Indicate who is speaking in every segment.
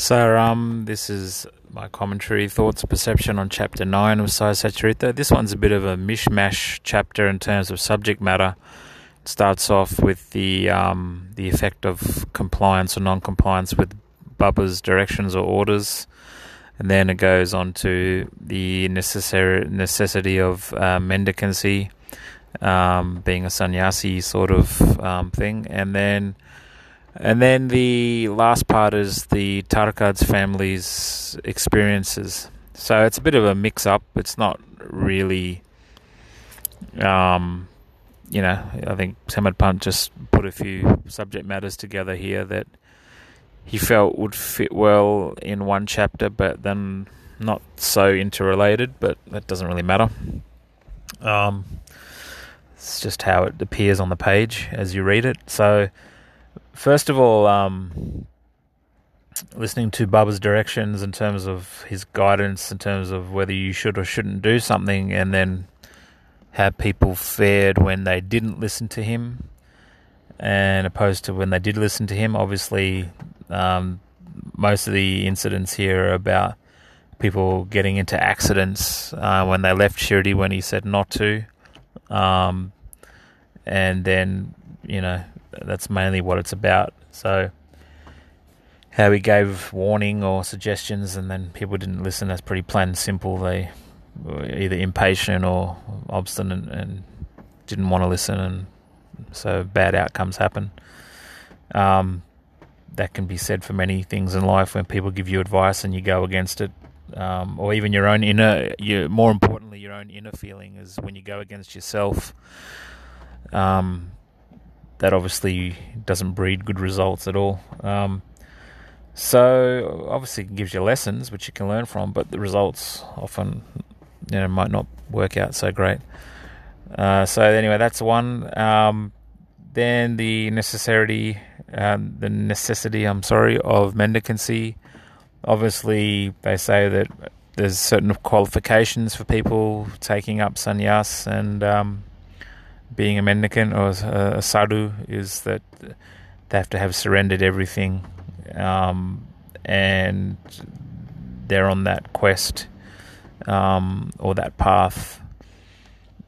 Speaker 1: So, um, this is my commentary, thoughts, perception on chapter 9 of Sai. This one's a bit of a mishmash chapter in terms of subject matter. It starts off with the um, the effect of compliance or non compliance with Baba's directions or orders, and then it goes on to the necessary necessity of uh, mendicancy, um, being a sannyasi sort of um, thing, and then and then the last part is the Tarkhad's family's experiences. So it's a bit of a mix up. It's not really, um, you know, I think Hemadpant just put a few subject matters together here that he felt would fit well in one chapter, but then not so interrelated, but that doesn't really matter. Um, it's just how it appears on the page as you read it. So, First of all, um, listening to Baba's directions in terms of his guidance, in terms of whether you should or shouldn't do something, and then how people fared when they didn't listen to him, and opposed to when they did listen to him. Obviously, um, most of the incidents here are about people getting into accidents uh, when they left Shirdi when he said not to, um, and then you know that's mainly what it's about. So, how he gave warning or suggestions, and then people didn't listen. That's pretty plain and simple. They were either impatient or obstinate and didn't want to listen, and so bad outcomes happen. Um, that can be said for many things in life when people give you advice and you go against it, um, or even your own inner. Your, more importantly, your own inner feeling is when you go against yourself. Um, that obviously doesn't breed good results at all. Um, so obviously it gives you lessons which you can learn from, but the results often you know might not work out so great. Uh, so anyway, that's one. Um, then the necessity, um, the necessity, I'm sorry, of mendicancy. Obviously, they say that there's certain qualifications for people taking up sannyas, and um, being a mendicant or a, sadhu is that they have to have surrendered everything um, and they're on that quest um, or that path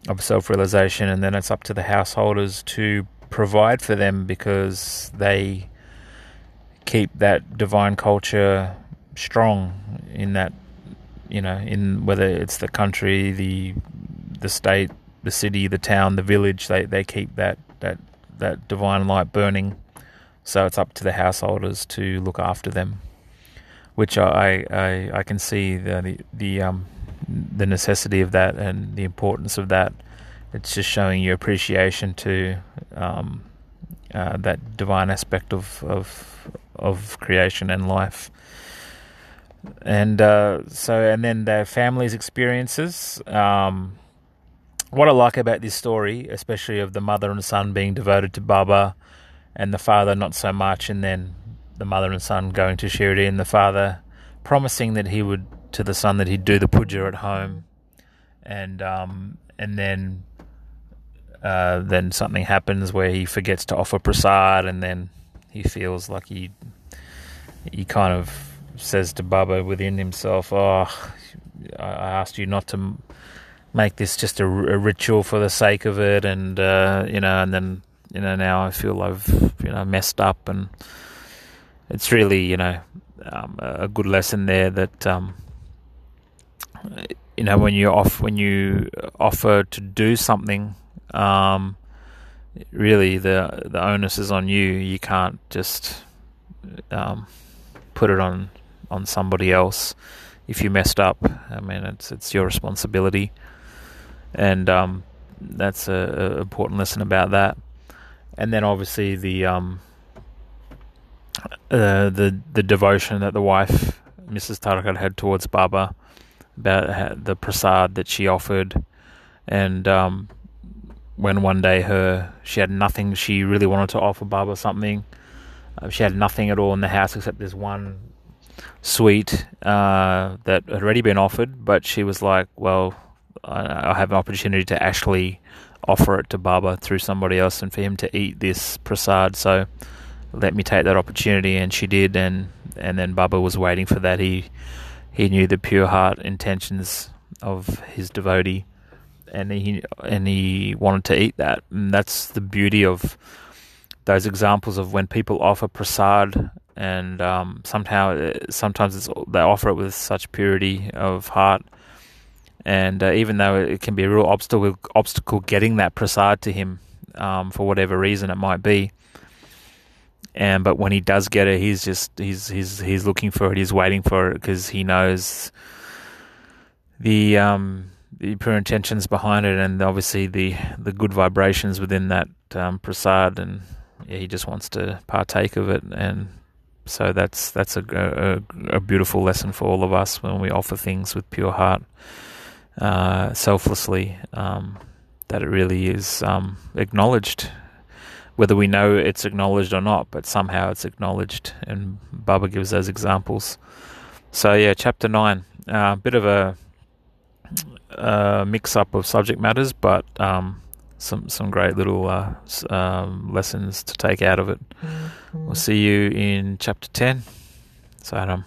Speaker 1: of self realization, and then it's up to the householders to provide for them because they keep that divine culture strong in that you know in whether it's the country the the state the city, the town, the village, they, they keep that, that, that divine light burning. So it's up to the householders to look after them, which I, I, I can see the, the, the, um, the necessity of that and the importance of that. It's just showing you appreciation to um, uh, that divine aspect of, of, of creation and life and uh, so and then their families' experiences. Um, what I like about this story, especially of the mother and son being devoted to Baba, and the father not so much, and then the mother and son going to Shirdi, and the father promising that he would to the son that he'd do the puja at home, and um, and then uh, then something happens where he forgets to offer prasad, and then he feels like he he kind of says to Baba within himself, "Oh, I asked you not to." Make this just a, a ritual for the sake of it, and uh, you know, and then you know now I feel I've you know messed up, and it's really you know um, a good lesson there that um, you know when you off when you offer to do something. Um, really, the the onus is on you. You can't just um, put it on on somebody else if you messed up. I mean, it's it's your responsibility and um, that's a, a, important lesson about that. And then obviously the um, uh, the the devotion that the wife, Mrs. Tarkhad, had towards Baba, about the prasad that she offered, and um, when one day her she had nothing, she really wanted to offer Baba something. Uh, she had nothing at all in the house except this one sweet uh, that had already been offered, but she was like, well I have an opportunity to actually offer it to Baba through somebody else and for him to eat this prasad. So let me take that opportunity, and she did, and and then Baba was waiting for that. He he knew the pure heart intentions of his devotee, and he and he wanted to eat that. And that's the beauty of those examples of when people offer prasad, and um, somehow sometimes they offer it with such purity of heart. And uh, even though it can be a real obstacle, obstacle getting that prasad to him um, for whatever reason it might be, and but when he does get it, he's just he's he's he's looking for it. He's waiting for it because he knows the um, the pure intentions behind it, and obviously the the good vibrations within that um, prasad, and yeah, he just wants to partake of it, and so that's that's a, a, a beautiful lesson for all of us when we offer things with pure heart, uh, selflessly. Um, that it really is um, acknowledged whether we know it's acknowledged or not, but somehow it's acknowledged. And Baba gives those examples. So, yeah, chapter 9, a uh, bit of a, a mix up of subject matters, but um, some, some great little uh, um, lessons to take out of it. Mm-hmm. We'll see you in chapter 10. Sai Ram.